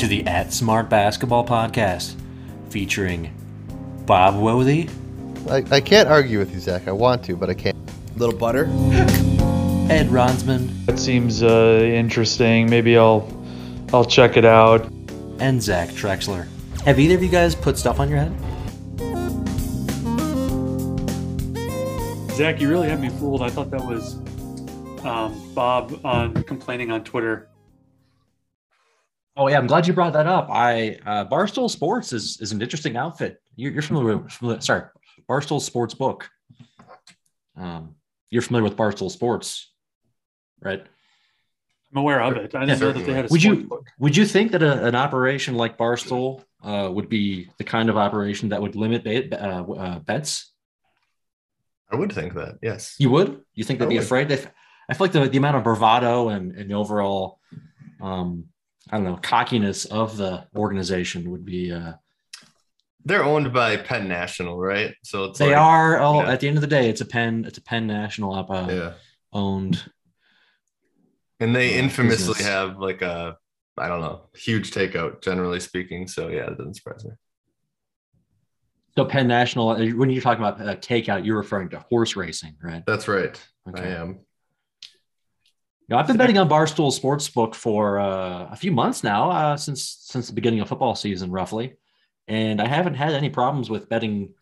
to the At Smart Basketball Podcast featuring Bob Wothy, I, I can't argue with you, Zach. I want to, but I can't. Little butter. Ed Ronsman, That seems uh, interesting. Maybe I'll I'll check it out. and Zach Trexler. Have either of you guys put stuff on your head? Zach, you really had me fooled. I thought that was um, Bob on complaining on Twitter. Oh yeah, I'm glad you brought that up. I uh, Barstool Sports is is an interesting outfit. You're, you're familiar with familiar, sorry Barstool Sports book. Um, you're familiar with Barstool Sports, right? I'm aware of it. I didn't Yeah, know that they had a Would sports you book. would you think that a, an operation like Barstool uh, would be the kind of operation that would limit bet, uh, uh, bets? I would think that. Yes. You would? You think they'd I be would. afraid? They, I feel like the, the amount of bravado and, and the overall, um, I don't know, cockiness of the organization would be. Uh, They're owned by Penn National, right? So it's they like, are. Oh, yeah. at the end of the day, it's a Penn. It's a Penn National up, uh, Yeah. owned. And they uh, infamously business. have like a, I don't know, huge takeout, generally speaking. So yeah, it doesn't surprise me. So Penn National. When you're talking about uh, takeout, you're referring to horse racing, right? That's right. Okay. I am. You know, I've been betting on Barstool Sportsbook for uh, a few months now, uh, since since the beginning of football season, roughly, and I haven't had any problems with betting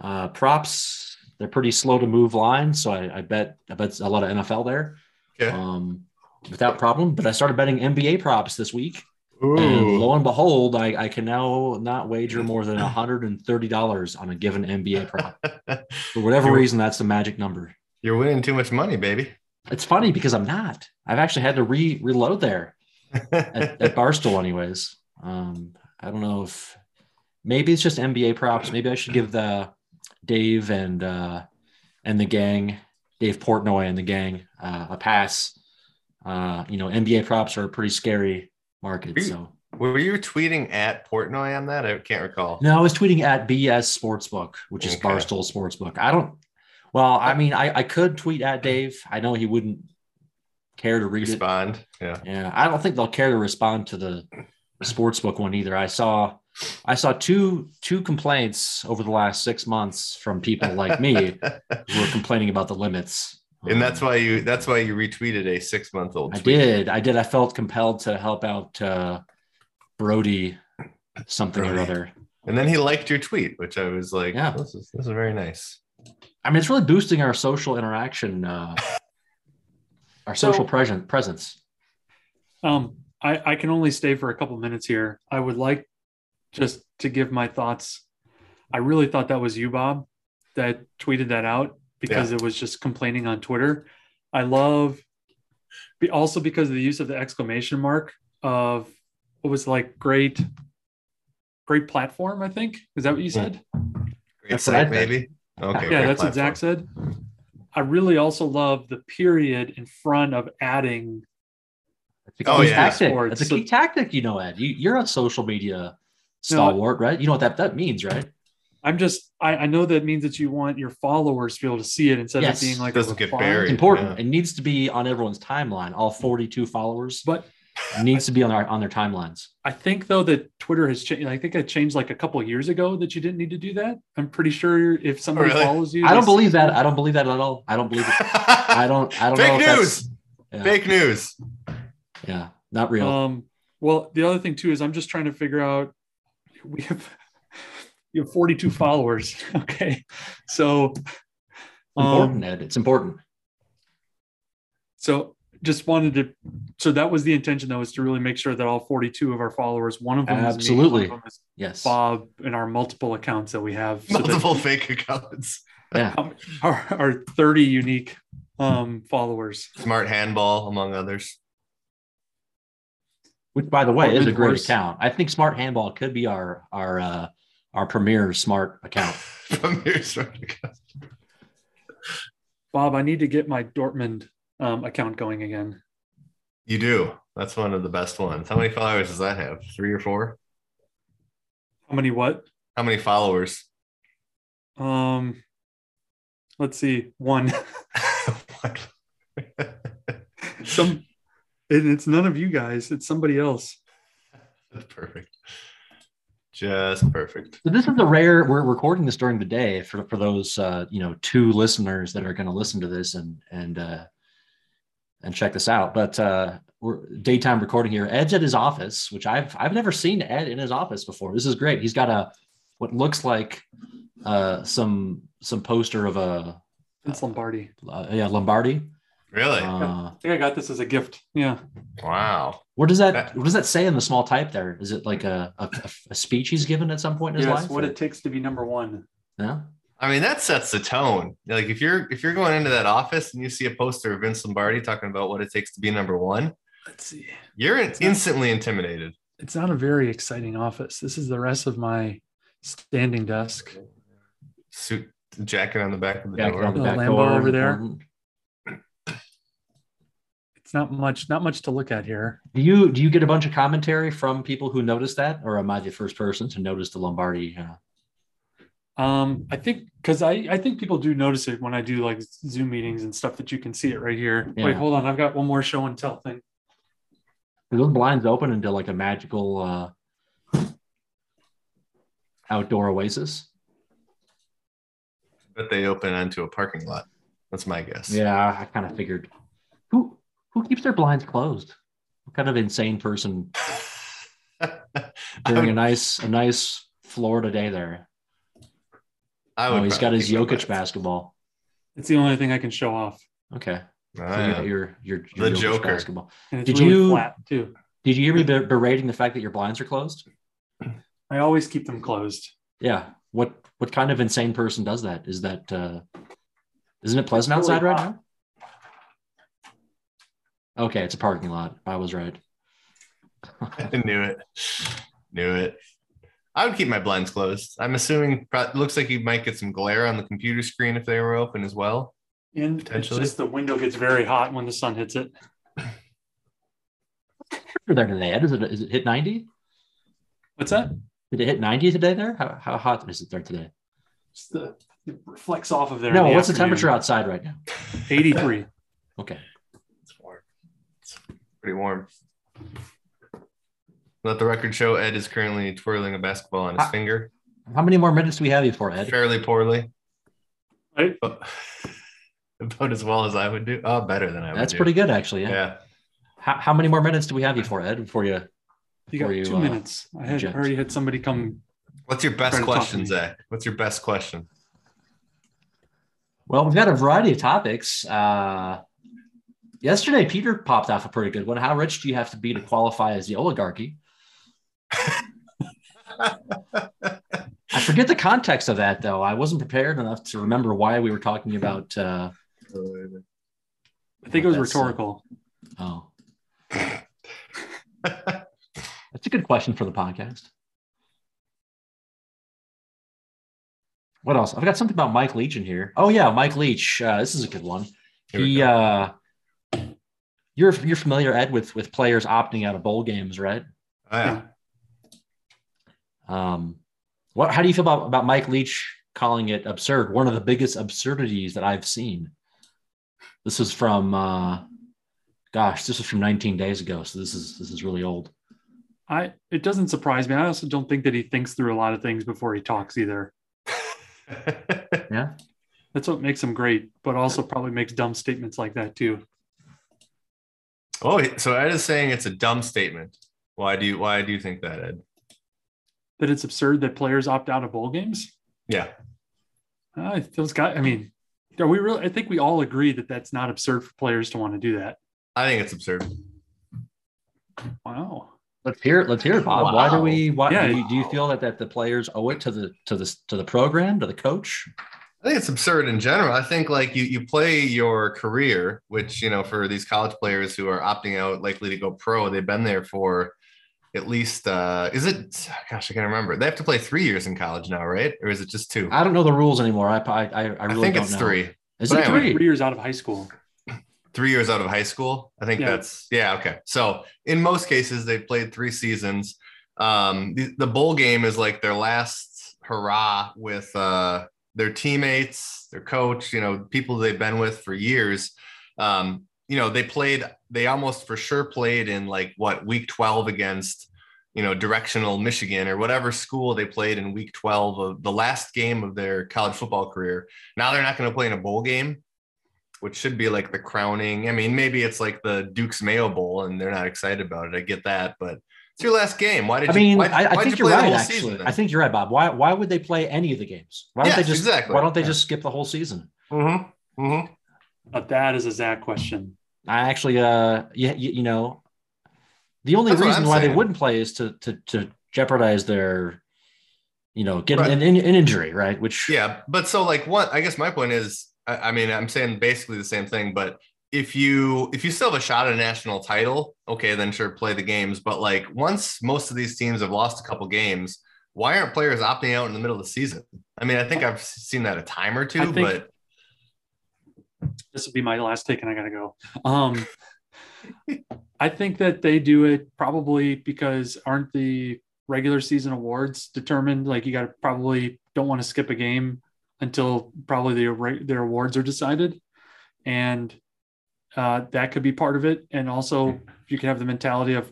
uh, props. They're pretty slow to move lines, so I, I bet I bet a lot of NFL there Okay. um, without problem. But I started betting NBA props this week, and lo and behold, I, I can now not wager more than hundred and thirty dollars on a given NBA prop. For whatever You're- reason, that's the magic number. You're winning too much money, baby. It's funny because I'm not. I've actually had to re reload there at, at Barstool, anyways. Um, I don't know if maybe it's just NBA props. Maybe I should give the Dave and uh, and the gang, Dave Portnoy and the gang, uh, a pass. Uh, you know, NBA props are a pretty scary market. So Were you tweeting at Portnoy on that? I can't recall. no, I was tweeting at BS Sportsbook, which is Okay. Barstool Sportsbook. I don't. Well, I mean, I, I could tweet at Dave. I know he wouldn't care to read it. Respond. Yeah. Yeah, I don't think they'll care to respond to the sports book one either. I saw I saw two two complaints over the last six months from people like me who were complaining about the limits. and that's Um, why you that's why you retweeted a six month old I did. I did. I felt compelled to help out uh, Brody something or other. And then he liked your tweet, which I was like, Yeah. this is this is very nice. I mean, it's really boosting our social interaction, uh, our social So- present presence. Um, I, I can only stay for a couple minutes here. I would like just to give my thoughts. I really thought that was you, Bob, that tweeted that out because it was just complaining on Twitter. I love also because of the use of the exclamation mark of what was like great, great platform. I think is that what you said? Great That's what I site, said. maybe. Okay. yeah, great that's what Zach said. I really also love the period in front of adding It's a Oh, key yeah. tactic. Sports. It's a key tactic, you know, Ed. You, you're a social media stalwart, right? You know what that, that means, right? I'm just I, I know that means that you want your followers to be able to see it instead Yes. of being like it Doesn't a get reply. buried. It's important. Yeah. It needs to be on everyone's timeline. All 42 followers But it needs to be on our on their timelines. I think though that Twitter has changed. I think it changed like a couple of years ago that you didn't need to do that. I'm pretty sure if somebody really? follows you, I don't believe that. I don't believe that at all. I don't believe it. I don't. I don't know. Fake if news. Yeah, Fake news. yeah, not real. Um, well, the other thing too is I'm just trying to figure out. We have you have 42 followers. Okay, so important, um, Ed. It's important. so just wanted to. So that was the intention, though, is to really make sure that all 42 of our followers, one of them is me, Absolutely. one of them is Yes. Bob, and our multiple accounts that we have. so that- Multiple fake accounts. Yeah. our, our 30 unique um followers Smart handball, among others. Which, by the way, Or is a great horse. account. I think Smart Handball could be our our uh, our premier smart account. From your smart account. bob i need to get my dortmund um, account going again You do. That's one of the best ones. How many followers does that have? Three or four? how many what How many followers? um let's see one some and it's none of you guys it's somebody else That's perfect. Just perfect. So this is a rare. We're recording this during the day for for those uh, you know two listeners that are going to listen to this and and uh, and check this out. But uh, we're daytime recording here. Ed's at his office, which I've I've never seen Ed in his office before. This is great. He's got a what looks like uh, some some poster of a Vince Lombardi. uh, yeah Lombardi. Really? Uh, I think I got this as a gift. Yeah. wow. what does that That- what does that say in the small type there? Is it like a a, a speech he's given at some point in his Yes. life? What or- it takes to be number one. yeah. I mean, that sets the tone. Like if you're if you're going into that office and you see a poster of Vince Lombardi talking about what it takes to be number one, Let's see. you're in- instantly intimidated. It's not a very exciting office. This is the rest of my standing desk. Suit jacket on the back of the Jacket door. on the back Lambo door, over there. It's not much, not much to look at here. Do you do you get a bunch of commentary from people who notice that, or am I the first person to notice the Lombardi? Uh, Um, I think because I, I think people do notice it when I do like Zoom meetings and stuff that you can see it right here. Yeah. Wait, hold on. I've got one more show and tell thing. those blinds open into like a magical uh, outdoor oasis? But they open onto a parking lot. That's my guess. Yeah, I kind of figured. Who who keeps their blinds closed? What kind of insane person I during a nice a nice Florida day there? I would Oh, he's got his keep Jokic bets. basketball. It's the only thing I can show off, Okay, so you got yeah. your your, your The Jokic Joker. basketball. and it's Did really you- flat too. Did you hear me berating the fact that your blinds are closed? I always keep them closed. Yeah. What what kind of insane person does that? Is that uh isn't it pleasant It's really outside right hot. now? Okay, it's a parking lot. I was right. I knew it. Knew it. I would keep my blinds closed. I'm assuming pro- looks like you might get some glare on the computer screen if they were open as well. And it's Potentially. just the window gets very hot when the sun hits it. You're there today. Ed. Is it is it hit 90? What's that? Did it hit 90 today there? How, how hot is it there today? Just the it reflects off of there. no, in what's the temperature outside right now? 83. Okay. It's warm. It's pretty warm. Let the record show Ed is currently twirling a basketball on his Ah. finger How many more minutes do we have you for, Ed? fairly poorly. Right? But about as well as I would do. Oh, better than I would That's do. pretty good actually. Yeah. Yeah. How, how many more minutes do we have you for, Ed, before you You got you, two uh, minutes. I had eject. already had somebody come. What's your best Try to talk to question. Zach? What's your best question? Well, we've got a variety of topics. Uh, yesterday, Peter popped off a pretty good one. How rich do you have to be to qualify as the oligarchy? I forget the context of that, though. I wasn't prepared enough to remember why we were talking about. Uh, I think it was That's, uh, rhetorical. oh, that's a good question for the podcast. What else? I've got something about Mike Leach in here. Oh yeah, Mike Leach. Uh, this is a good one. Here he go. uh you're you're familiar ed with with players opting out of bowl games right Oh, yeah. Um what how do you feel about about mike leach calling it absurd one of the biggest absurdities that i've seen this is from uh gosh this is from 19 days ago so this is this is really old I it doesn't surprise me. I also don't think that he thinks through a lot of things before he talks either. yeah That's what makes him great, but also probably makes dumb statements like that too. oh, so Ed is saying it's a dumb statement. Why do you why do you think that, Ed? That it's absurd that players opt out of bowl games. Yeah. Uh, those guys. I mean, are we really? I think we all agree that that's not absurd for players to want to do that. I think it's absurd. Wow. let's hear it let's hear it bob why do we why Yeah. do, you, do you feel that that the players owe it to the to the to the program to the coach I think it's absurd in general. I think like you you play your career, which you know for these college players who are opting out, likely to go pro, they've been there for at least uh is it gosh, I can't remember. They have to play three years in college now, right? Or is it just two? i don't know the rules anymore i i i, I I really think don't it's know three. is But it anyway. three Three years out of high school. Three years out of high school. I think Yeah. that's yeah, okay. So in most cases, they've played three seasons. Um, the, the bowl game is like their last hurrah with uh their teammates, their coach, you know, people they've been with for years. Um, you know, they played, they almost for sure played in like what week 12 against you know, directional Michigan or whatever school they played in week 12 of the last game of their college football career. Now they're not going to play in a bowl game, which should be like the crowning. I mean, maybe it's like the Duke's Mayo Bowl and they're not excited about it. I get that, but it's your last game. Why did I you? mean, why, I, I think you you're play right. Actually, season? I think you're right, Bob. Why why would they play any of the games? Why don't Yes, they just exactly. Why don't they Yeah. just skip the whole season? Mm-hmm. Mm-hmm. But that is a Zach question. I actually, uh, yeah, you, you know, the only That's reason I'm why they wouldn't play is to to to jeopardize their, you know, getting Right. an, an, an injury, right? Which Yeah, but so like what? I guess my point is, I, I mean, I'm saying basically the same thing, but if you if you still have a shot at a national title, okay, then sure, play the games. But like once most of these teams have lost a couple games, why aren't players opting out in the middle of the season? I mean, I think I've seen that a time or two, I think- but This will be my last take, and I gotta go. Um, I think that they do it probably because aren't the regular season awards determined? Like you got to probably don't want to skip a game until probably the their awards are decided, and uh, that could be part of it. And also, you can have the mentality of,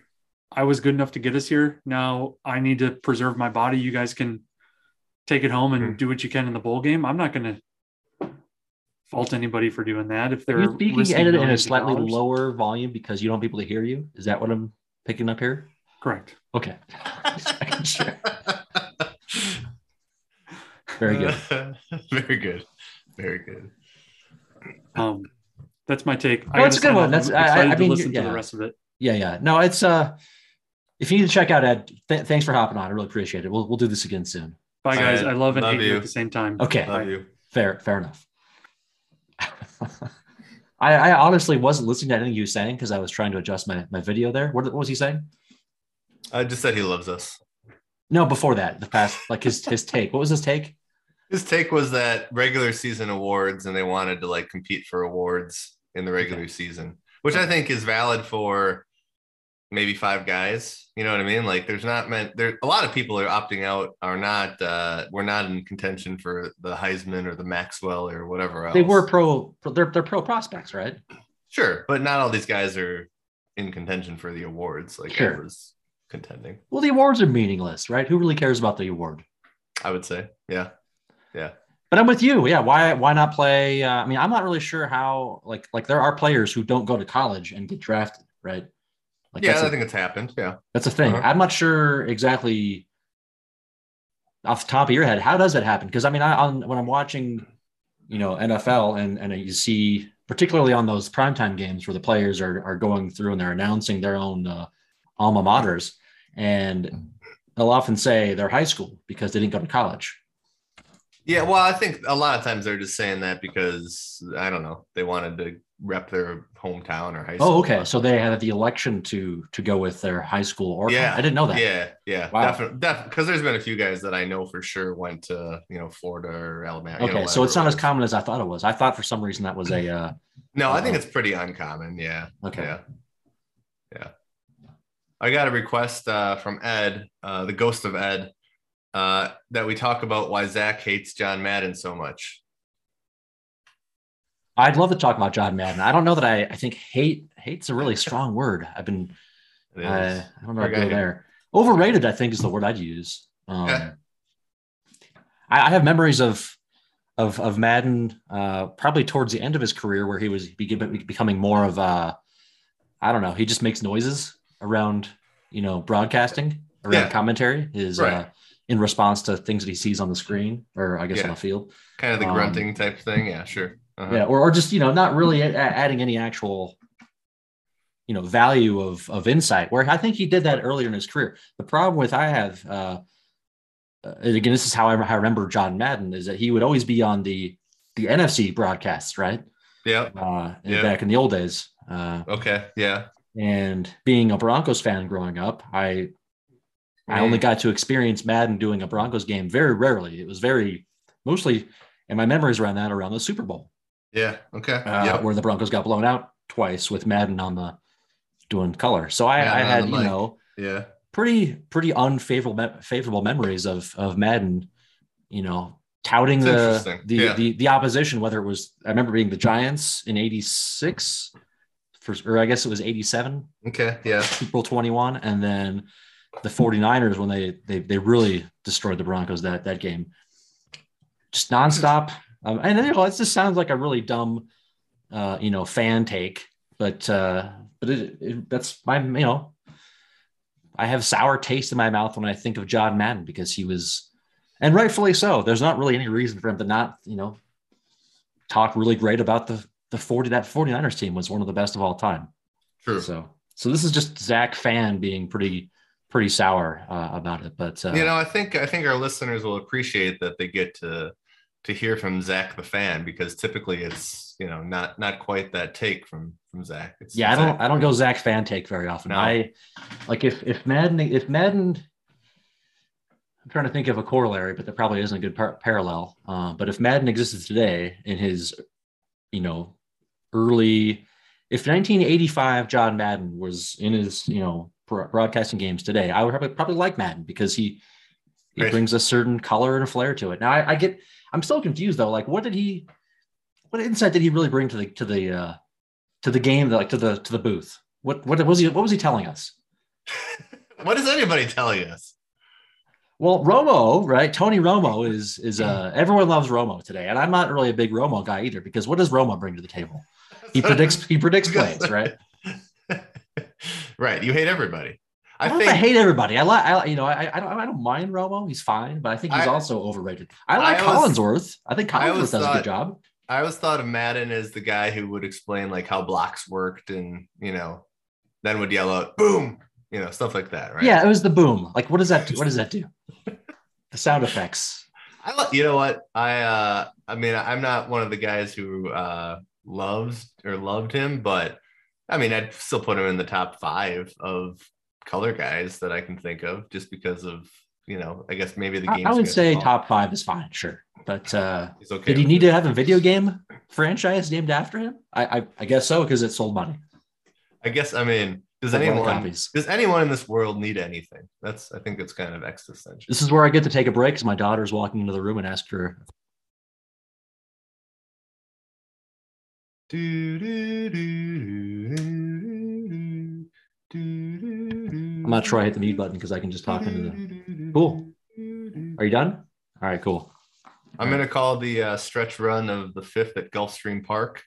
I was good enough to get us here. Now I need to preserve my body. You guys can take it home and Mhm. do what you can in the bowl game. I'm not going to fault anybody for doing that if they're you speaking risking in, a- in a slightly dollars. lower volume because you don't want people to hear you. Is that what I'm picking up here? Correct. Okay, very good. very good, very good. Um, that's my take. No, it's a good one. That's- I'm I- I- excited to mean, listen to the rest of it. Yeah, yeah. No, it's uh, if you need to check out Ed, th- thanks for hopping on. I really appreciate it. We'll we'll do this again soon. Bye, guys. All right. I love and Love hate you you. at the same time. Okay, Love you. fair, fair enough. I, I honestly wasn't listening to anything you were saying because I was trying to adjust my, my video there. What, what was he saying? I just said he loves us. No, before that, the past like his his take. What was his take? His take was that regular season awards and they wanted to like compete for awards in the regular season, which I think is valid for maybe five guys. You know what I mean? Like there's not meant there a lot of people are opting out are not uh we're not in contention for the Heisman or the Maxwell or whatever else. They were pro. They're they're pro prospects, right? sure, but not all these guys are in contention for the awards like Sure. I was contending. Well, the awards are meaningless, right? Who really cares about the award? I would say. Yeah. Yeah. But I'm with you. Yeah, why why not play? Uh, I mean, I'm not really sure how. Like like there are players who don't go to college and get drafted, right? Like yeah, I a, think it's happened. Yeah. that's a thing. Uh-huh. I'm not sure exactly off the top of your head how does that happen? Because I mean, I on when I'm watching, you know, NFL and and you see particularly on those primetime games where the players are are going through and they're announcing their own uh, alma maters, and they'll often say they're high school because they didn't go to college. Yeah, well, I think a lot of times they're just saying that because I don't know, they wanted to rep their hometown or high school. Oh, okay. So they had the election to to go with their high school or yeah, I didn't know that. Yeah, yeah, Wow. definitely, definitely. Because there's been a few guys that I know for sure went to you know Florida or Alabama. you know, Okay, so it's not as common as I thought it was. I thought for some reason that was a uh, No, I think Uh-huh. it's pretty uncommon. Yeah. okay. Yeah. Yeah. I got a request uh, from Ed, uh, the ghost of Ed, uh, that we talk about why Zach hates John Madden so much. I'd love to talk about John Madden. I don't know that I I think hate hate's a really strong word. I've been uh, I don't know how go there. Overrated, I think, is the word I'd use. Um, Yeah. I, I have memories of of of Madden uh, probably towards the end of his career where he was becoming more of a I don't know. He just makes noises around you know broadcasting around Yeah. commentary. His Right. uh, in response to things that he sees on the screen or I guess on the field. kind of the um, grunting type thing. Yeah, sure. Uh-huh. Yeah, or, or just you know not really a- adding any actual you know value of of insight. Where I think he did that earlier in his career. The problem with I have uh, uh, again, this is how I, I remember John Madden is that he would always be on the the NFC broadcasts, right? Yeah. Uh, Yeah. Back in the old days. Uh, Okay. Yeah. and being a Broncos fan growing up, I I only got to experience Madden doing a Broncos game very rarely. It was very mostly, and my memories around that around the Super Bowl Yeah. Okay. uh, yep. where the Broncos got blown out twice with Madden on the doing color. So I, I had you mic. know Yeah. pretty pretty unfavorable favorable memories of of Madden, you know, touting the the, Yeah. the the opposition. Whether it was I remember being the Giants in '86, for or I guess it was '87, Okay. Yeah. April 21, and then the 49ers when they they they really destroyed the Broncos that that game. Just nonstop. Um, and then you know, it just sounds like a really dumb uh, you know, fan take, but uh but it, it that's my you know I have sour taste in my mouth when I think of John Madden because he was and rightfully so. There's not really any reason for him to not, you know, talk really great about the the 40 that 49ers team was one of the best of all time. True. So so this is just Zach fan being pretty pretty sour uh, about it. But uh, you know, I think I think our listeners will appreciate that they get to to hear from Zach the fan because typically it's you know not not quite that take from from Zach. It's yeah, I don't I don't go Zach fan take very often. No. I like if if Madden if Madden. I'm trying to think of a corollary, but there probably isn't a good par- parallel. Uh, but if Madden existed today in his, you know, early, if 1985 John Madden was in his, you know, broadcasting games today, I would probably, probably like Madden because he he Right. brings a certain color and a flair to it. Now I, I get, I'm still confused though. Like, what did he, what insight did he really bring to the to the uh, to the game, like to the to the booth? What what was he what was he telling us? what is anybody telling us? Well, Romo, right? Tony Romo is is uh everyone loves Romo today, and I'm not really a big Romo guy either because what does Romo bring to the table? He predicts he predicts plays, right? right. You hate everybody. I, I don't think I hate everybody. I like I you know I, I don't I don't mind Romo. He's fine, but I think he's I- also overrated. I like I always- Collinsworth. I think Collinsworth does a good job. I always thought of Madden as the guy who would explain like how blocks worked and you know, then would yell out boom, you know, stuff like that, right? Yeah, it was the boom. Like, what does that? do? What does that do? the sound effects. I you know what? I uh I mean I'm not one of the guys who uh loves or loved him, but I mean I'd still put him in the top five of color guys that I can think of just because of you know, I guess maybe the game. I would say top five is fine, sure. But uh, okay. did he need it. to have a video game franchise named after him? I I, I guess so because it sold money. I guess I mean, does Sold a lot of anyone does anyone in this world need anything? That's I think it's kind of existential. This is where I get to take a break because my daughter's walking into the room and asked her. I'm I'm not sure I hit the mute button because I can just talk into the. Cool. Are you done? All right, cool. I'm going to call the uh, stretch run of the fifth at Gulfstream Park.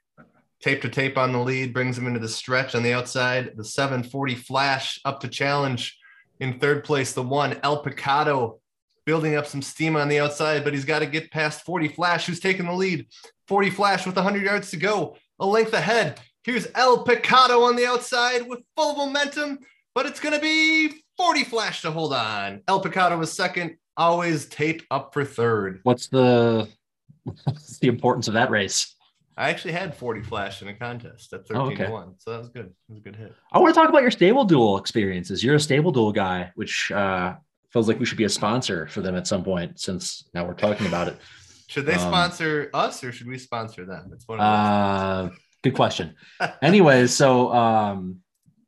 Tape to tape on the lead brings him into the stretch on the outside. The 740 flash up to challenge in third place. The one El Picado building up some steam on the outside, but he's got to get past 40 flash, who's taking the lead. 40 flash with 100 yards to go, a length ahead. Here's El Picado on the outside with full momentum, but it's going to be 40 flash to hold on. El Picado was second, always tape up for third. What's the what's the importance of that race? I actually had 40 flash in a contest at 13 Oh, okay. to 1. So that was good. It was a good hit. I want to talk about your stable duel experiences. You're a stable duel guy, which uh, feels like we should be a sponsor for them at some point. Since now we're talking about it. Should they Um, sponsor us or should we sponsor them? It's one of Uh, good question. Anyways, so um,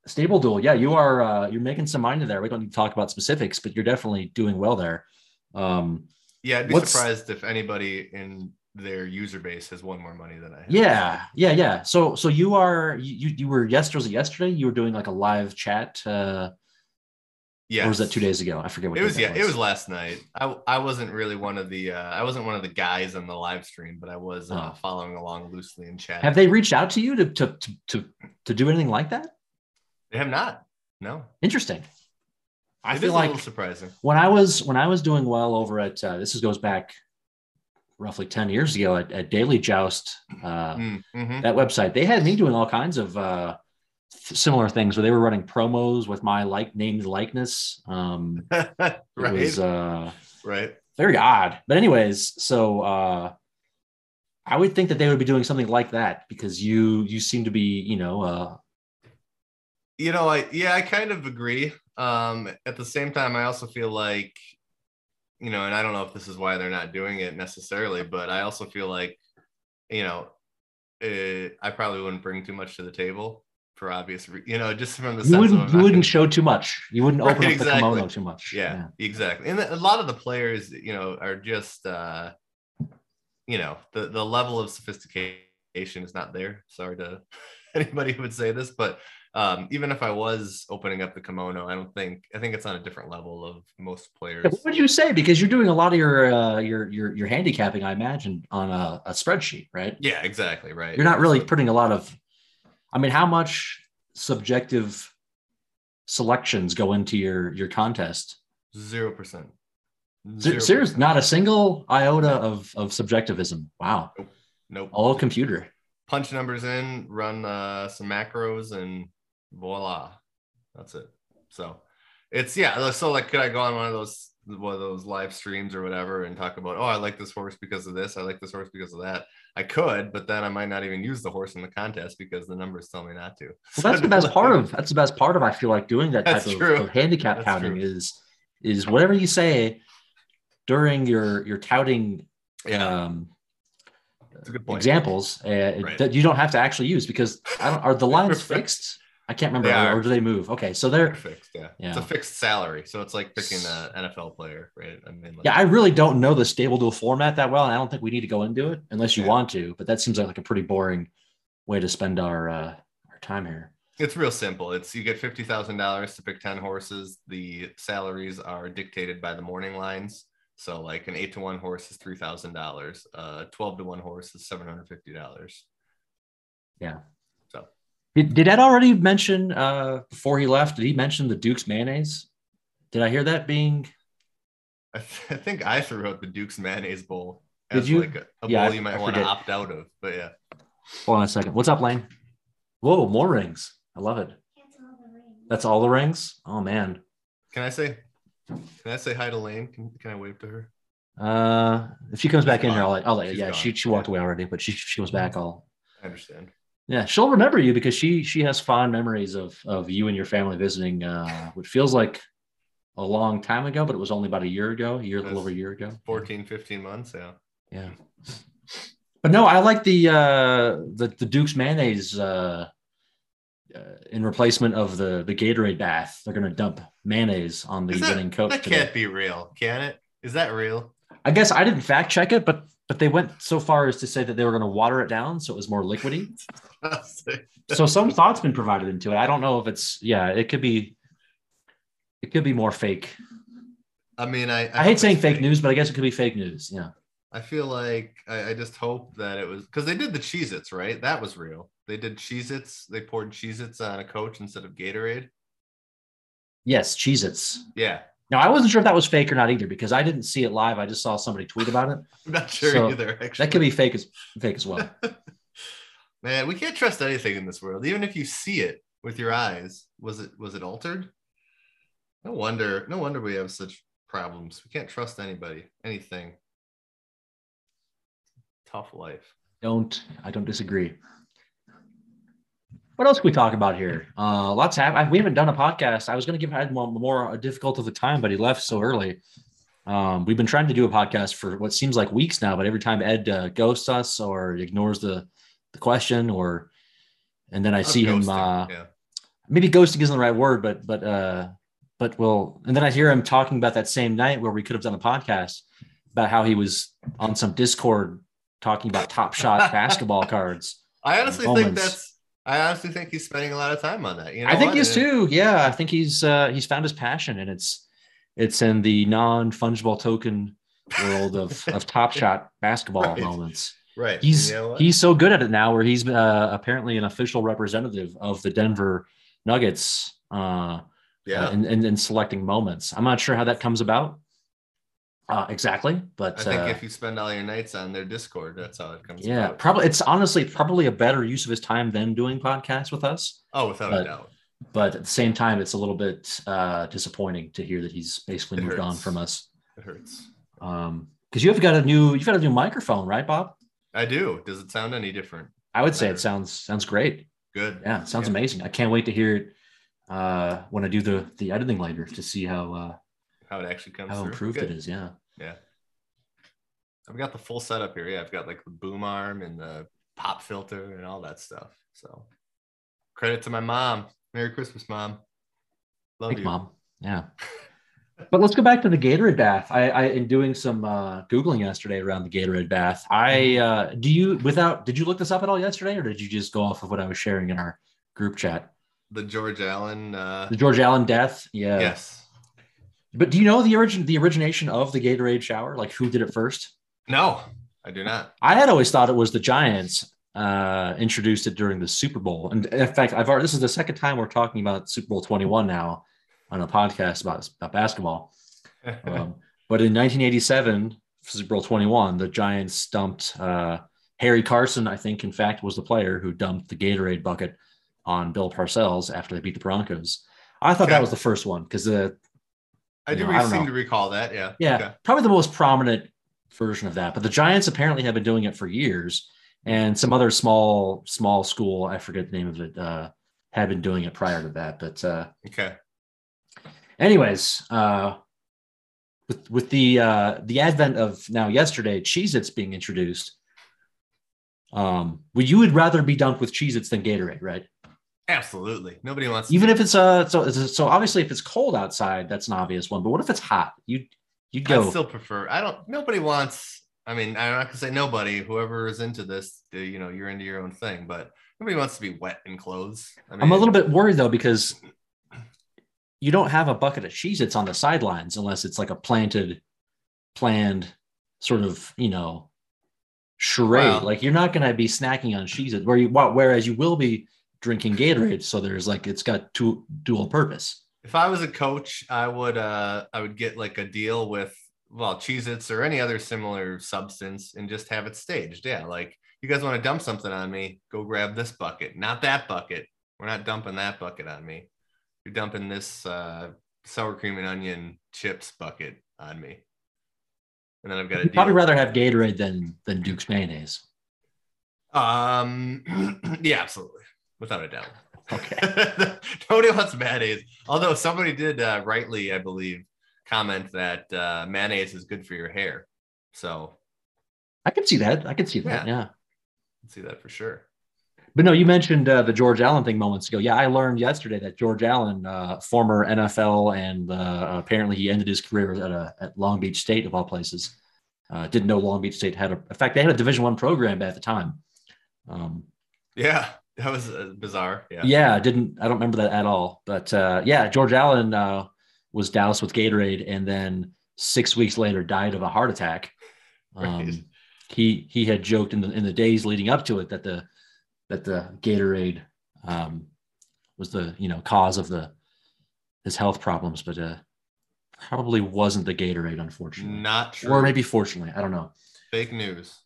stable duel, yeah, you are uh, you're making some money there. We don't need to talk about specifics, but you're definitely doing well there. Um. Yeah, I'd be what's- surprised if anybody in their user base has won more money than I have. yeah, yeah, yeah. So so you are you you, were yesterday was it yesterday? You were doing like a live chat, uh, Yeah. or was that two days ago? I forget what It was yeah, it was last night. I I wasn't really one of the uh I wasn't one of the guys on the live stream, but I was uh, Oh. following along loosely in chat. Have they reached out to you to to to to, to do anything like that? They have not. No. Interesting. I It feel like little surprising. when I was when I was doing well over at uh, this is, goes back roughly ten years ago at, at Daily Joust, uh, Mm, mhm. that website. They had me doing all kinds of uh, similar things where they were running promos with my like named likeness. Um, it right. was uh, right. very odd, but anyways, so uh, I would think that they would be doing something like that because you you seem to be you know uh, you know i yeah i kind of agree um at the same time i also feel like you know and i don't know if this is why they're not doing it necessarily but i also feel like you know uh, i probably wouldn't bring too much to the table for obvious re- you know just from the you wouldn't you wouldn't show too much. You wouldn't open Right, up exactly. the kimono too much. yeah, exactly and a lot of the players you know are just uh you know the the level of sophistication is not there sorry to anybody who would say this, but um, even if I was opening up the kimono, I don't think I think it's on a different level of most players. What would you say? Because you're doing a lot of your uh, your your your handicapping, I imagine, on a, a spreadsheet, right? Yeah, exactly. Right. You're not really putting a lot of. I mean, how much subjective selections go into your your contest? zero percent. Ser- Serious, not a single iota of of subjectivism. Wow, Nope. all computer. Punch numbers in, run uh, some macros, and voila, that's it. So it's yeah. So like, could I go on one of those one of those live streams or whatever and talk about? Oh, I like this horse because of this. I like this horse because of that. I could, but then I might not even use the horse in the contest because the numbers tell me not to. Well, that's the best part of that's the best part of I feel like doing that type of, of handicap That's counting true. is is whatever you say during your your touting Yeah, um, it's a good point. examples uh, Right. that you don't have to actually use because I don't, are the lines fixed? I can't remember, or, or do they move? Okay, so They're they're fixed. Yeah. Yeah. it's a fixed salary, so it's like picking an NFL player, right? I mean, like, yeah. I really don't know the stable duel format that well, and I don't think we need to go into it unless you Yeah. want to. But that seems like, like a pretty boring way to spend our uh, our time here. It's real simple. It's you get fifty thousand dollars to pick ten horses. The salaries are dictated by the morning lines. So like an eight to one horse is three thousand dollars. Uh, twelve to one horse is seven hundred fifty dollars. Yeah. So Did, did Ed already mention uh, before he left? Did he mention the Duke's mayonnaise? Did I hear that being? I, th- I think I threw out the Duke's mayonnaise bowl Did as you? like a, a Yeah, bowl I- you might want to opt out of. But yeah, Hold on a second. What's up, Lane? Whoa, more rings. I love it. That's all the rings. Oh man. can I say? Can I say hi to Lane? Can, can I wave to her? Uh, if she comes back in here, I'll let. I'll let She's yeah, gone. she she walked away already, but she she was back. I'll I understand. Yeah, she'll remember you because she she has fond memories of of you and your family visiting, uh, which feels like a long time ago, but it was only about a year ago, a year, a little over a year ago. 14, 15 months. Yeah. Yeah. But no, I like the uh the the Duke's mayonnaise uh, uh in replacement of the the Gatorade bath. They're gonna dump mayonnaise on the Is that- winning coach. That today. can't be real, can it? Is that real? I guess I didn't fact check it, but but they went so far as to say that they were going to water it down so it was more liquidy. so some thought's been provided into it. I don't know if it's yeah, it could be it could be more fake. I mean, I, I, hate saying it's fake news, but I guess it could be fake news. Yeah. I feel like I, I just hope that it was because they did the Cheez Its, right? That was real. They did Cheez Its. They poured Cheez Its on a coach instead of Gatorade. Yes, Cheez Its. Yeah. Now I wasn't sure if that was fake or not either because I didn't see it live. I just saw somebody tweet about it. I'm not sure So, either, actually. That could be fake as fake as well. Man, we can't trust anything in this world. Even if you see it with your eyes, was it was it altered? No wonder, no wonder we have such problems. We can't trust anybody, anything. Tough life. Don't I don't disagree. What else can we talk about here? Uh, lots happen. We haven't done a podcast. I was going to give Ed more, more difficult of the time, but he left so early. Um, we've been trying to do a podcast for what seems like weeks now, but every time Ed uh, ghosts us or ignores the the question, or and then I see him. Uh, yeah. maybe ghosting isn't the right word, but but uh, but well, and then I hear him talking about that same night where we could have done a podcast about how he was on some Discord talking about Top Shot basketball cards. I honestly think that's. I honestly think he's spending a lot of time on that. You know I think he is too. Yeah, I think he's uh, he's found his passion, and it's it's in the non fungible token world of of Top Shot basketball Right. moments. Right. He's You know he's so good at it now, where he's uh, apparently an official representative of the Denver Nuggets. Uh, yeah. uh, in, in, in selecting moments. I'm not sure how that comes about uh, exactly, but I think uh, if you spend all your nights on their Discord, that's how it comes. yeah, about. probably it's honestly probably a better use of his time than doing podcasts with us. Oh, without but- a doubt. But at the same time, it's a little bit uh, disappointing to hear that he's basically It moved on from us. It hurts. Um, because you have got a new you've got a new microphone, right, Bob? I do. Does it sound any different? I would say Better. it sounds sounds great. Good. Yeah, sounds Yeah. amazing. I can't wait to hear it uh, when I do the the editing later to see how uh, How it actually comes how through. improved Good. it is. Yeah. Yeah. I've got the full setup here. Yeah, I've got like the boom arm and the pop filter and all that stuff. So credit to my mom. Merry Christmas, mom. Love Thanks, you. mom. Yeah. but let's go back to the Gatorade bath. I, I in doing some uh, googling yesterday around the Gatorade bath. I uh, do you without did you look this up at all yesterday, or did you just go off of what I was sharing in our group chat? The George Allen. Uh, The George Allen death. Yeah. yes. But do you know the origin the origination of the Gatorade shower? Like who did it first? No, I do not. I had always thought it was the Giants uh, introduced it during the Super Bowl. And in fact, I've already, this is the second time we're talking about Super Bowl 21 now on a podcast about, about basketball. Um, but in 1987, Super Bowl 21, the Giants dumped uh, Harry Carson, I think, in fact, was the player who dumped the Gatorade bucket on Bill Parcells after they beat the Broncos. I thought Okay. that was the first one because the I do know, I seem know. to recall that. Yeah. yeah, Okay. probably the most prominent version of that. But the Giants apparently have been doing it for years, and some other small small school, I forget the name of it, uh, had been doing it prior to that. But uh, Okay. anyways, uh, with with the uh, the advent of now yesterday, Cheez-Its being introduced. Um, well, you would rather be dunked with Cheez-Its than Gatorade, right? Absolutely. Nobody wants. to Even if it's uh so so obviously if it's cold outside, that's an obvious one. But what if it's hot? You you'd go I still prefer. I don't. Nobody wants. I mean, I'm not gonna say nobody. Whoever is into this, uh, you know, you're into your own thing. But nobody wants to be wet in clothes. I mean, I'm a little bit worried though because you don't have a bucket of cheese Its on the sidelines unless it's like a planted, planned sort of, you know, charade. Well- like you're not going to be snacking on Cheez Its where you, whereas you will be drinking Gatorade. So there's like, it's got two dual purpose. If I was a coach, I would. uh I would get like a deal with well, Cheez-Its or any other similar substance, and just have it staged. Yeah, like you guys want to dump something on me, go grab this bucket, not that bucket. We're not dumping that bucket on me. You're dumping this uh, sour cream and onion chips bucket on me. And then I've got a probably rather have Gatorade than, than Duke's mayonnaise. Um, yeah, absolutely, without a doubt. Okay. Nobody wants mayonnaise. Although somebody did uh, rightly, I believe, comment that uh, mayonnaise is good for your hair. So I can see that. I can see that. Yeah. yeah. see that for sure. But no, you mentioned uh, the George Allen thing moments ago. Yeah, I learned yesterday that George Allen, uh, former NFL, and uh, apparently he ended his career at, a, at Long Beach State of all places. Uh, didn't know Long Beach State had a. In fact, they had a Division One program at the time. Um, Yeah, that was uh, bizarre. Yeah. yeah, I didn't. I don't remember that at all. But uh, yeah, George Allen uh, was doused with Gatorade, and then six weeks later died of a heart attack. Um, Right. He he had joked in the in the days leading up to it that the that the Gatorade um, was the you know cause of the his health problems, but uh, probably wasn't the Gatorade, unfortunately, Not true. or maybe fortunately. I don't know. fake news.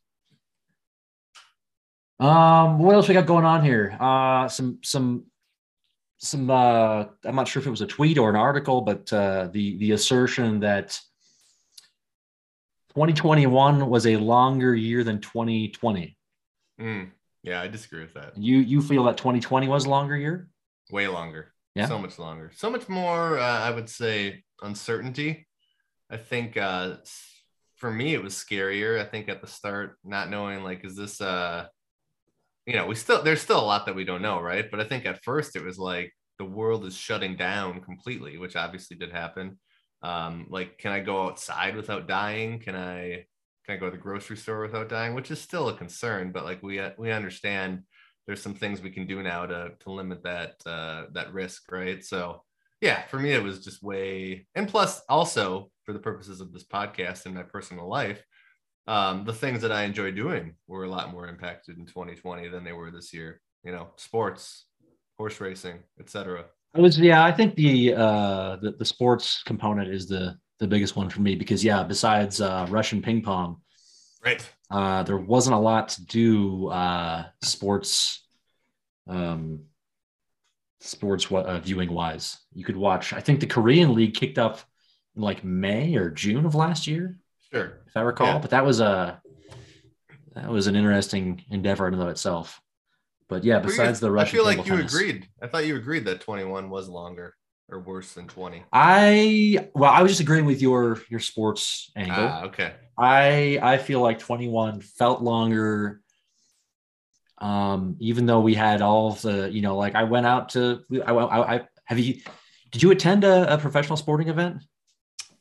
Um, what else we got going on here? Uh, some some some. Uh, I'm not sure if it was a tweet or an article, but uh, the the assertion that 2021 was a longer year than 2020. Mm, yeah, I disagree with that. You you feel that 2020 was a longer year? Way longer. Yeah. So much longer. So much more. Uh, I would say uncertainty. I think uh, for me it was scarier. I think at the start, not knowing like, is this uh, you know, we still there's still a lot that we don't know, right? But I think at first it was like the world is shutting down completely, which obviously did happen. Um, like, can I go outside without dying? Can I can I go to the grocery store without dying? Which is still a concern, but like we we understand there's some things we can do now to to limit that uh, that risk, right? So yeah, for me it was just way, and plus also for the purposes of this podcast and my personal life, um, the things that I enjoy doing were a lot more impacted in 2020 than they were this year. You know, sports, horse racing, etc. It was yeah. I think the uh, the, the sports component is the the biggest one for me because yeah, besides uh, Russian ping pong, Right. uh, there wasn't a lot to do uh, sports um, sports uh, viewing wise. You could watch. I think the Korean League kicked up in like May or June of last year, Sure. if I recall. Yeah. But that was a that was an interesting endeavor in and of itself. But yeah, besides the Russian, I feel like you tennis- agreed. I thought you agreed that 21 was longer or worse than 20. I well, I was just agreeing with your your sports angle. Ah, okay. I I feel like 21 felt longer. Um, even though we had all of the, you know, like I went out to I, I, I have you did you attend a, a professional sporting event?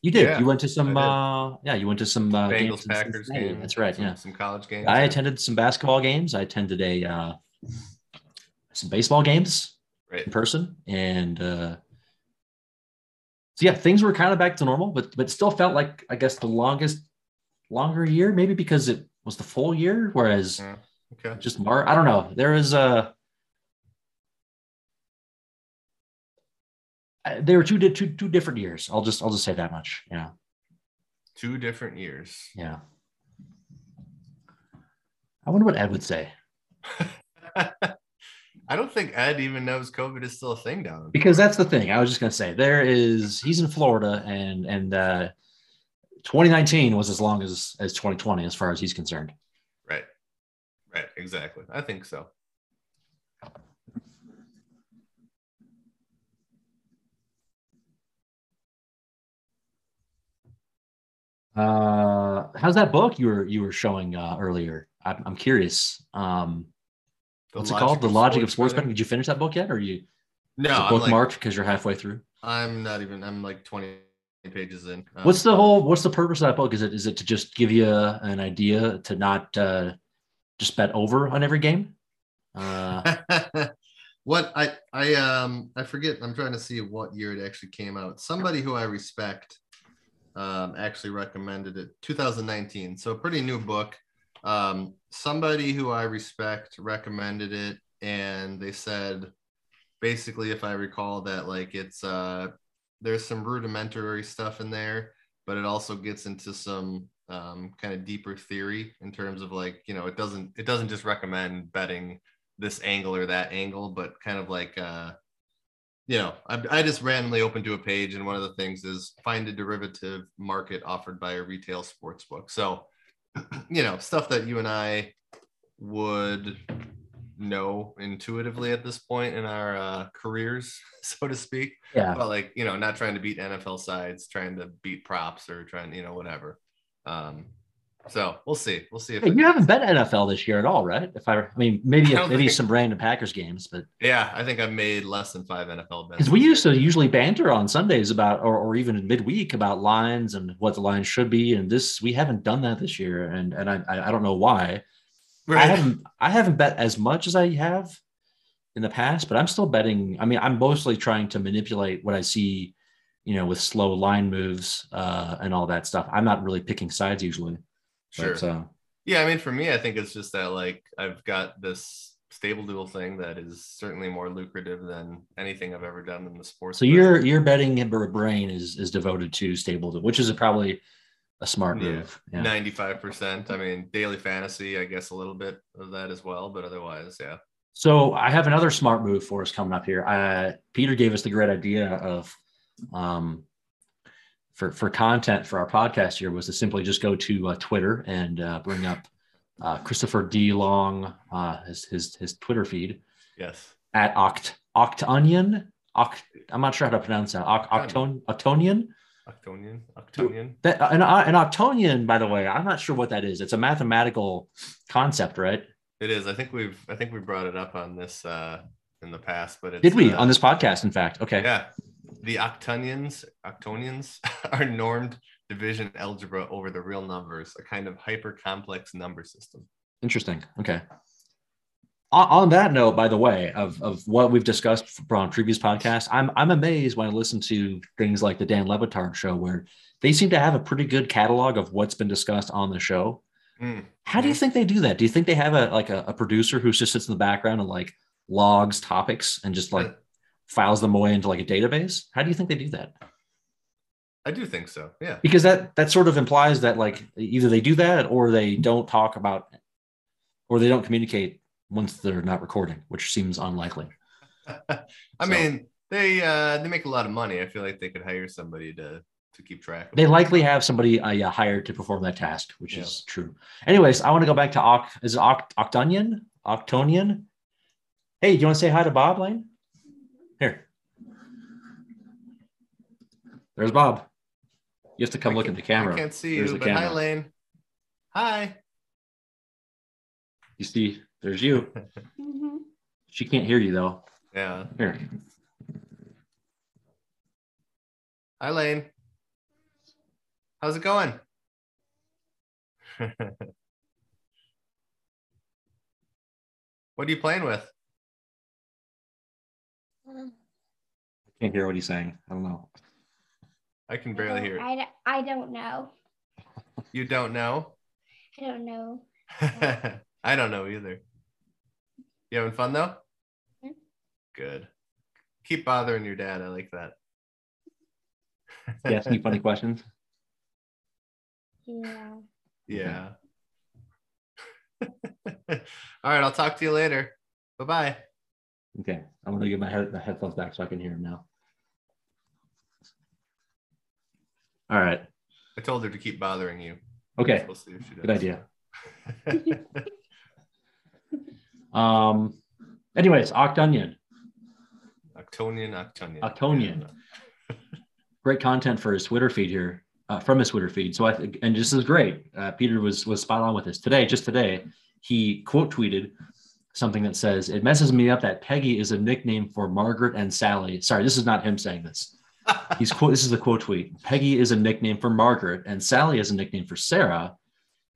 You did. Yeah, you went to some. Uh, yeah, you went to some uh, Bengals Packers game. That's right. Some, Yeah, some college games. I attended some basketball games. I attended a uh, some baseball games Right. in person, and uh, so yeah, things were kind of back to normal, but but still felt like I guess the longest longer year, maybe because it was the full year, whereas Yeah. Okay. just Mar. I don't know. There is a. They were two, two two different years. I'll just I'll just say that much. Yeah, Two different years. yeah. I wonder what Ed would say I don't think Ed even knows COVID is still a thing down. in because that's the thing. I was just gonna say there is he's in Florida and and uh, 2019 was as long as as 2020 as far as he's concerned. right. Right. Exactly. I think so. Uh, how's that book you were you were showing uh, earlier? I'm, I'm curious. Um, what's it called? The Logic of Sports Betting. Did you finish that book yet, or are you No, is it I'm like, bookmarked because you're halfway through? I'm not even. I'm like 20 pages in. Um, What's the whole? What's the purpose of that book? Is it is it to just give you an idea to not uh, just bet over on every game? Uh, what I I um I forget. I'm trying to see what year it actually came out. Somebody who I respect um actually recommended it 2019. So pretty new book. Um somebody who I respect recommended it and they said basically if I recall that like it's uh there's some rudimentary stuff in there, but it also gets into some um, kind of deeper theory in terms of like you know it doesn't it doesn't just recommend betting this angle or that angle, but kind of like, uh, you know, I, I just randomly opened to a page, and one of the things is find a derivative market offered by a retail sports book. So, you know, stuff that you and I would know intuitively at this point in our uh, careers, so to speak. yeah, But like, you know, not trying to beat NFL sides, trying to beat props or trying, you know, whatever. Um, so we'll see. We'll see if you haven't bet NFL this year at all, right? If I, I mean, maybe I maybe some random Packers games, but Yeah, I think I've made less than five NFL bets. because we used to usually banter on Sundays about, or, or even midweek about lines and what the lines should be, and this we haven't done that this year, and and I I I don't know why. I haven't I haven't bet as much as I have in the past, but I'm still betting. I mean, I'm mostly trying to manipulate what I see, you know, with slow line moves uh, and all that stuff. I'm not really picking sides usually. Sure. But, uh, Yeah, I mean, for me, I think it's just that like I've got this stable duel thing that is certainly more lucrative than anything I've ever done in the sports. so your your betting brain is is devoted to stable, which is a, probably a smart move. Ninety-five percent. I mean, daily fantasy, I guess a little bit of that as well, but otherwise, yeah. So I have another smart move for us coming up here. Uh, Peter gave us the great idea of um, for for content for our podcast here was to simply just go to uh, Twitter and uh, bring up uh, Christopher D. Long, uh, his his his Twitter feed Yes. at Oct Octonian. Oct, I'm not sure how to pronounce that. Oct, Octon, Octonian. Octonian. Octonian. That an, an Octonian, by the way, I'm not sure what that is. It's a mathematical concept, right? It is. I think we've I think we brought it up on this uh in the past, but it's Did we uh, on this podcast? In fact, okay. Yeah. The octonions, octonions are normed division algebra over the real numbers, a kind of hyper complex number system. Interesting. Okay. On, on that note, by the way, of, of what we've discussed from previous podcasts, I'm I'm amazed when I listen to things like the Dan Le Batard show, where they seem to have a pretty good catalog of what's been discussed on the show. Mm. How do you think they do that? Do you think they have a like a, a producer who just sits in the background and like logs topics and just like files them away into like a database? How do you think they do that? I do think so. Yeah. Because that that sort of implies that like either they do that or they don't talk about or they don't communicate once they're not recording, which seems unlikely. I So- mean, they uh they make a lot of money. I feel like they could hire somebody to to keep track of They it. likely have somebody uh, hired to perform that task, which Yeah. is true. Anyways, I want to go back to Oct. Is it Oct- Octonian? Octonian? Hey, do you want to say hi to Bob Lane? Here. There's Bob. You have to come I look at the camera. I can't see There's you, but hi. Lane. Hi. You see, there's you. She can't hear you though. Yeah. Here. Hi Lane. How's it going? what are you playing with? I can't hear what he's saying. I don't know. I can barely hear it. I, don't- I don't know. You don't know? I don't know. I don't know either. You having fun though? Mhm. Good. Keep bothering your dad. I like that. You any funny questions? Yeah. Yeah. All right. I'll talk to you later. Bye bye. Okay, I'm gonna get my, head, my headphones back so I can hear him now. All right. I told her to keep bothering you. Okay. We'll see if she does. Good idea. Um. Anyways, Octonion, Octonian, Octonian. Octonian. great content for his Twitter feed here, uh, from his Twitter feed. So I think, and this is great. Uh, Peter was was spot on with this today. Just today, he quote tweeted something that says, "It messes me up that Peggy is a nickname for Margaret and Sally." Sorry, this is not him saying this. He's quote. This is a quote tweet. Peggy is a nickname for Margaret, and Sally is a nickname for Sarah.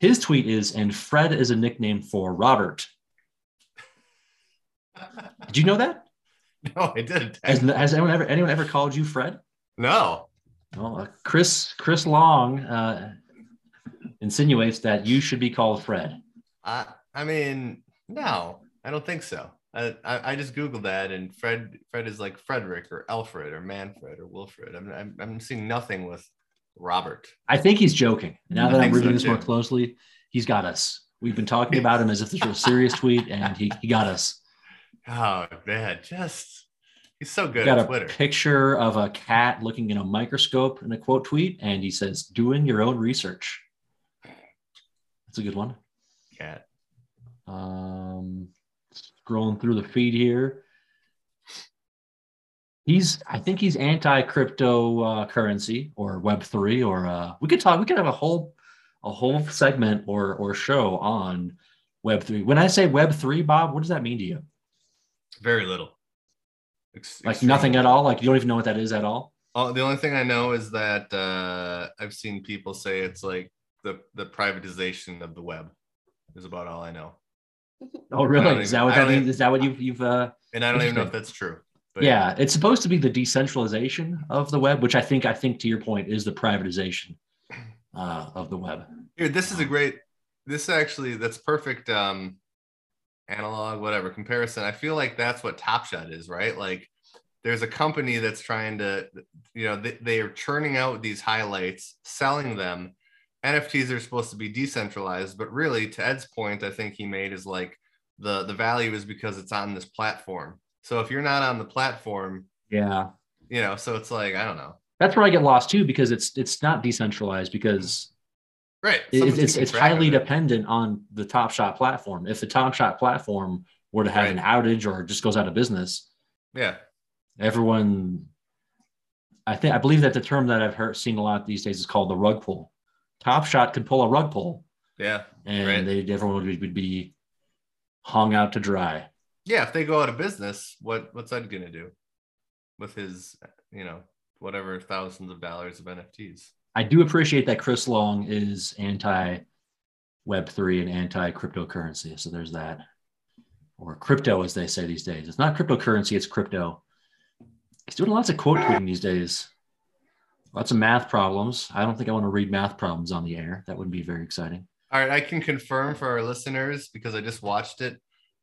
His tweet is, and Fred is a nickname for Robert. Did you know that? no, I didn't. Has, has anyone ever anyone ever called you Fred? No. Well, uh, Chris Chris Long uh, insinuates that you should be called Fred. I I mean, no, I don't think so. I, I, I just googled that, and Fred Fred is like Frederick or Alfred or Manfred or Wilfred. I'm I'm, I'm seeing nothing with Robert. I think he's joking. Now that I'm think so, reading this more closely, he's got us. We've been talking about him as if this was a serious tweet, and he, he got us. Oh man, just he's so good got at a Twitter. picture of a cat looking in a microscope in a quote tweet, and he says, "Doing your own research." That's a good one. Cat. Um, scrolling through the feed here. He's, I think he's anti crypto uh, currency or Web three, or uh, we could talk. We could have a whole, a whole segment or or show on Web three. When I say Web three, Bob, what does that mean to you? Very little. Ex- Like nothing at all. Like you don't even know what that is at all. Oh, the only thing I know is that uh, I've seen people say it's like the the privatization of the web. Is about all I know, Oh, really? Is that what that means? even- Is that what you've you've? Uh, and I don't even know if that's true. But yeah, it's supposed to be the decentralization of the web, which I think I think to your point is the privatization uh, of the web. Here, this is a great. This actually, that's perfect. Um, analog, whatever comparison. I feel like that's what Top Shot is, right? Like, there's a company that's trying to, you know, they, they are churning out these highlights, selling them. NFTs are supposed to be decentralized, but really, to Ed's point, I think he made is like the the value is because it's on this platform. So if you're not on the platform, Yeah, you know, so it's like I don't know, that's where I get lost too because it's it's not decentralized because right? Someone's it's it's highly it. dependent on the Top Shot platform. If the Top Shot platform were to have an outage or just goes out of business, Yeah, everyone, I think I believe that the term that I've heard seen a lot these days is called the rug pull. Top Shot could pull a rug pull, yeah. and Right. they everyone would be, would be hung out to dry. yeah, if they go out of business, what what's Ed gonna do with his, you know, whatever thousands of dollars of NFTs? I do appreciate that Chris Long is anti Web three and anti cryptocurrency. So there's that, or crypto as they say these days. It's not cryptocurrency; it's crypto. He's doing lots of quote tweeting these days. Lots of math problems. I don't think I want to read math problems on the air. That wouldn't be very exciting. All right, I can confirm for our listeners because I just watched it.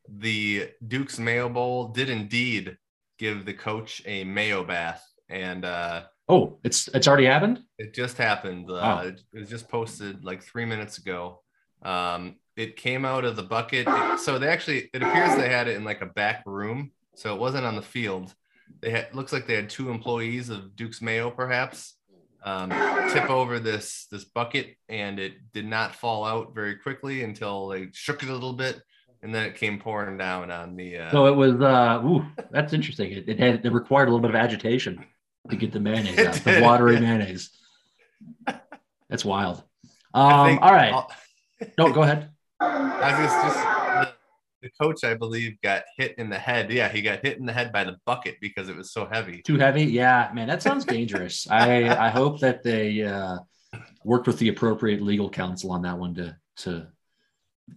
The Duke's Mayo Bowl did indeed give the coach a mayo bath, and uh, Oh, it's it's already happened. it just happened. Uh, Wow. it, it was just posted like three minutes ago. Um, it came out of the bucket. so they actually, it appears they had it in like a back room, so it wasn't on the field. They had looks like they had two employees of Duke's Mayo, perhaps, um, tip over this this bucket, and it did not fall out very quickly until they shook it a little bit, and then it came pouring down on the. Uh, So it was. Uh, ooh, that's interesting. It, it had it required a little bit of agitation to get the mayonnaise out, the watery mayonnaise. That's wild. Um, all right. all- No, go ahead. I was just the, coach, I believe, got hit in the head. Yeah, he got hit in the head by the bucket because it was so heavy. Too heavy? Yeah, man, that sounds dangerous. I I hope that they uh, worked with the appropriate legal counsel on that one to to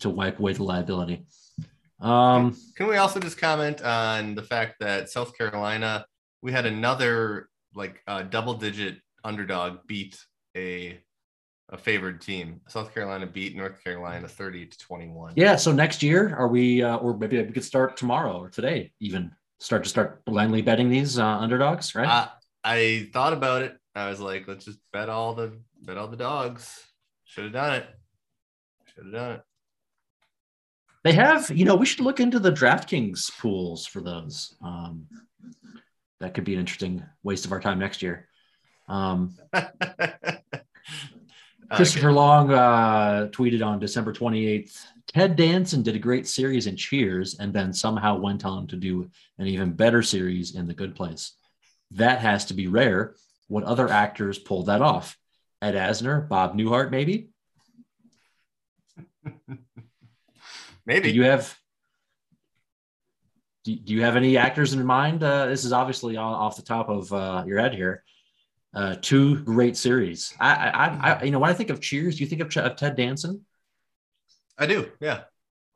to wipe away the liability. Um, Can we also just comment on the fact that South Carolina, we had another like uh, double digit underdog beat a a favored team. South Carolina beat North Carolina 30 to 21. yeah. So next year, are we, uh, or maybe we could start tomorrow or today, even start to start blindly betting these uh, underdogs, right? I, I thought about it. I was like, let's just bet all the bet all the dogs. Should have done it. Should have done it. They have, you know, we should look into the DraftKings pools for those. Um, that could be an interesting waste of our time next year. Um, Christopher Long uh, tweeted on December 28th Ted Danson did a great series in Cheers and then somehow went on to do an even better series in The Good Place. That has to be rare. What other actors pulled that off? Ed Asner, Bob Newhart, maybe? Maybe. Do you have do, do you have any actors in mind? Uh, this is obviously off the top of uh, your head here. Uh, two great series. I, I, I, you know, when I think of Cheers, do you think of, Ch- of Ted Danson? I do. Yeah.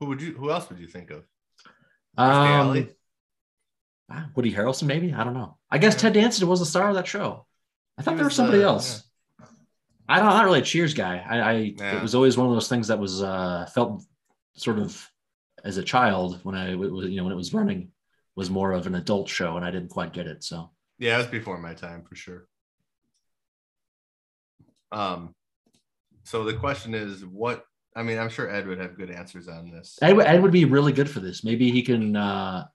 Who would you? Who else would you think of? Um, ah, Woody Harrelson, maybe. I don't know. I guess Ted Danson was the star of that show. I thought He there was was, somebody uh, else. I don't. I'm not really a Cheers guy. I, I Yeah. it was always one of those things that was uh, felt sort of as a child when I was you know when it was running was more of an adult show and I didn't quite get it. So Yeah, it was before my time for sure. Um, so the question is, what? I mean, I'm sure Ed would have good answers on this. Ed, would- Ed would be really good for this. Maybe he can uh,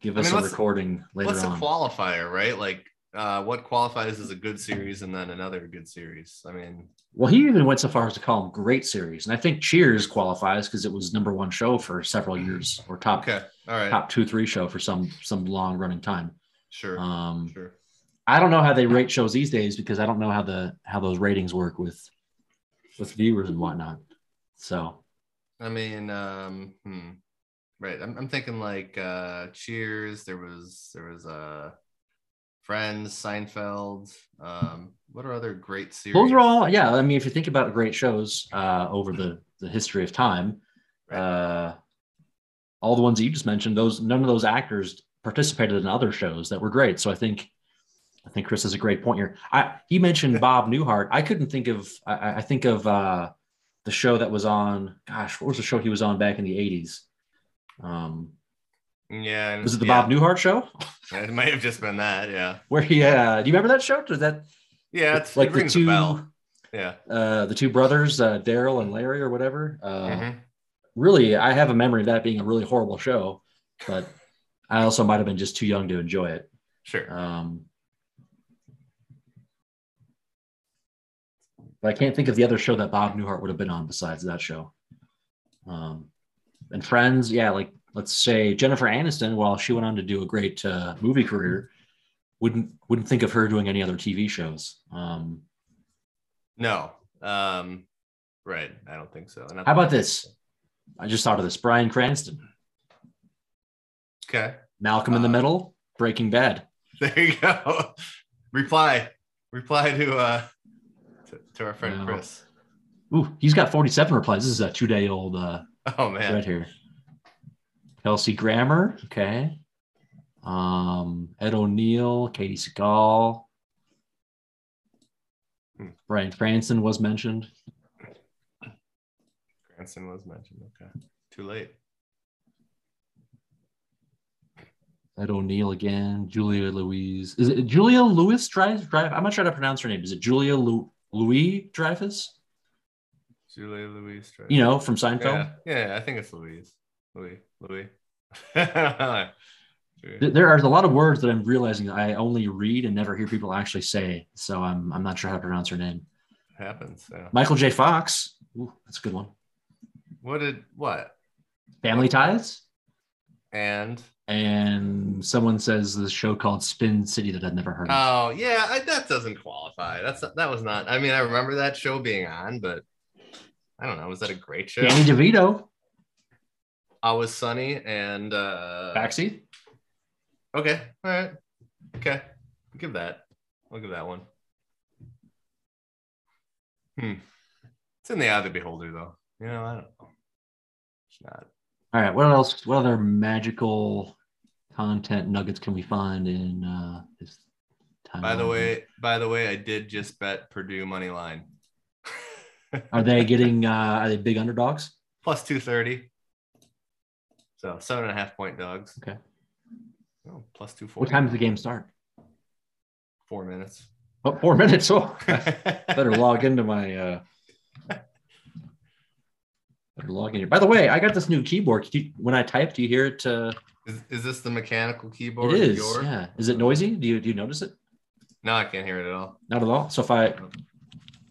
give I us mean, a recording later What's on. qualifier, right? Like, uh, what qualifies as a good series and then another good series? I mean, Well, he even went so far as to call them great series, and I think Cheers qualifies because it was number one show for several years, or top okay, all right, top two three show for some some long running time. sure, Um, sure. I don't know how they rate shows these days because I don't know how the how those ratings work with with viewers and whatnot. So I mean, um, hmm. right. I'm, I'm thinking like uh, Cheers. There was there was uh, Friends, Seinfeld. Um, what are other great series? those are all yeah. I mean, if you think about great shows uh, over the the history of time, Right. uh, all the ones that you just mentioned, those none of those actors participated in other shows that were great. So I think I think Chris has a great point here. I he mentioned Bob Newhart. I couldn't think of I, I think of uh, the show that was on. Gosh, what was the show he was on back in the eighties? Um, yeah. was it the yeah, Bob Newhart show? It might have just been that. Yeah. Where he uh, do you remember that show? Does that Yeah. It's, like it the two. Yeah. uh, the two brothers, uh, Daryl and Larry or whatever? Uh, Mhm. really i have a memory of that being a really horrible show but i also might have been just too young to enjoy it Sure. um, but i can't think of the other show that bob newhart would have been on besides that show um, and friends yeah like let's say jennifer aniston while she went on to do a great uh, movie career wouldn't wouldn't think of her doing any other tv shows um, No. Um, right. I don't think so. How about this i just thought of this bryan cranston Okay. malcolm in the Uh, middle breaking bad There you go. reply. Reply to uh to, our friend. Chris. Ooh, he's got 47 replies. This is a two day old uh, Oh man. thread here. Kelsey Grammer. Okay. Um, Ed O'Neill, Katey Sagal. Hmm. Bryan Cranston was mentioned. Cranston was mentioned. Okay. Too late. Ed O'Neill again. Julia Louise. Is it Julia Louis Drive? Drive? I'm not sure how to pronounce her name. Is it Julia Lu- Louis Dreyfus? Julie Louise. Dreyfus. You know, from Seinfeld? Yeah, yeah, I think it's Louise. Louis. Louis. There are a lot of words that I'm realizing I only read and never hear people actually say. So I'm, I'm not sure how to pronounce her name. happens. Yeah. Michael J. Fox. Ooh, that's a good one. What did what? Family Ties. And And someone says this show called Spin City that I've never heard of. oh yeah, I, that doesn't qualify. That's that was not. I mean, I remember that show being on, but I don't know. Was that a great show? Danny DeVito. Always Sunny and uh Backseat. Okay. All right. Okay. I'll give that. I'll give that one. Hmm, It's in the eye of the beholder, though. You know, I don't know. It's not. All right. What else? What other magical content nuggets can we find in uh, this time? By the way, by the way, I did just bet Purdue money line. are they getting? Uh, are they big underdogs? plus two thirty? So seven and a half point dogs. Okay. Oh, plus two forty. What time does the game start? Four minutes. Oh, four minutes. Oh, better log into my. Uh, better log in here. By the way, I got this new keyboard. You- when I type, do you hear it? Uh, Is, is this the mechanical keyboard? it is. Your? Yeah. Is it noisy? Do you do you notice it? No, I can't hear it at all. Not at all. So if I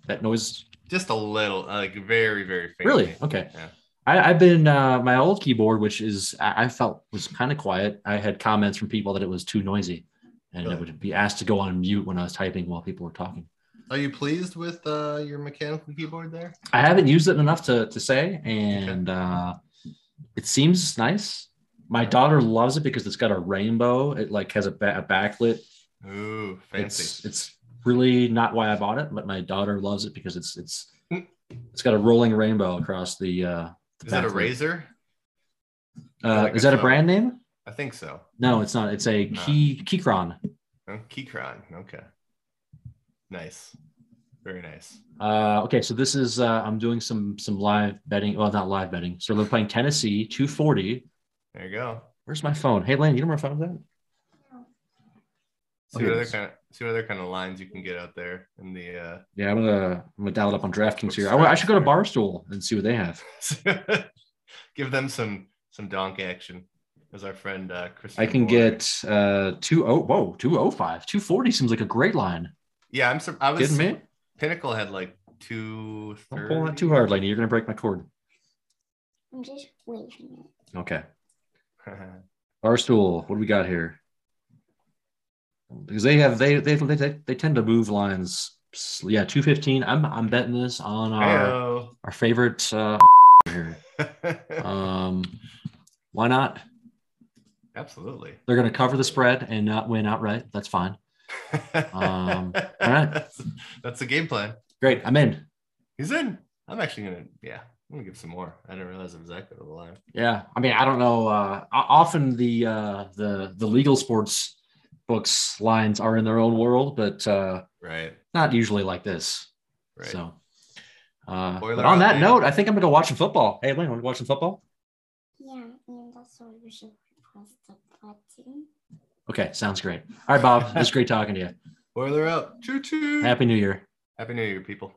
that noise Just a little, like very, very faint. Really? Okay. Yeah. I, I've been uh, my old keyboard, which is I, I felt was kind of quiet. I had comments from people that it was too noisy, and Really? it would be asked to go on mute when I was typing while people were talking. Are you pleased with uh, your mechanical keyboard there? I haven't used it enough to to say, and uh, it seems nice. My daughter loves it because it's got a rainbow. It like has a, ba- a backlit. Ooh, fancy. it's really not why I bought it, but my daughter loves it because it's it's it's got a rolling rainbow across the. Uh, the Is that a Razer? Uh, is that a brand name? I think so. No, it's not. It's a No. key Keychron. Oh, Keychron. Okay. Nice. Very nice. Uh, okay, so this is uh, I'm doing some some live betting. Well, not live betting. So they're playing Tennessee 240. There you go. Where's my phone? Hey, Lane, you don't know where my phone's at? See Okay, what other kind of see what other kind of lines you can get out there in the uh Yeah, I'm gonna I'm gonna dial it up on DraftKings here. I, I should go to Barstool and see what they have. give them some some donk action as our friend uh Chris. I can get uh two oh whoa 205 240 seems like a great line. Yeah, I'm sur- I was Kidding me? Pinnacle had like two Don't pull that too hard, Laney. You're gonna break my cord. I'm just waving it. Okay, Barstool. What do we got here? Because they have they they they, they tend to move lines. Yeah, 215. I'm I'm betting this on our Heyo. our favorite uh here. Um, why not? Absolutely. They're going to cover the spread and not win outright. That's fine. Um, all right. That's, that's the game plan. Great. I'm in. He's in. I'm actually gonna yeah, I'm gonna give some more. I didn't realize it was that good of a line. Yeah. I mean, I don't know. Uh, often the uh, the the legal sports books lines are in their own world, but uh, Right. not usually like this. Right. So. Uh, Spoiler but on that man. note, I think I'm gonna go watch some football. Hey, Lane, want to watch some football? Yeah, and that's why you should press the button. Okay, sounds great. All right, Bob. it was great talking to you. Boiler out. Choo choo. Happy New Year. Happy New Year, people.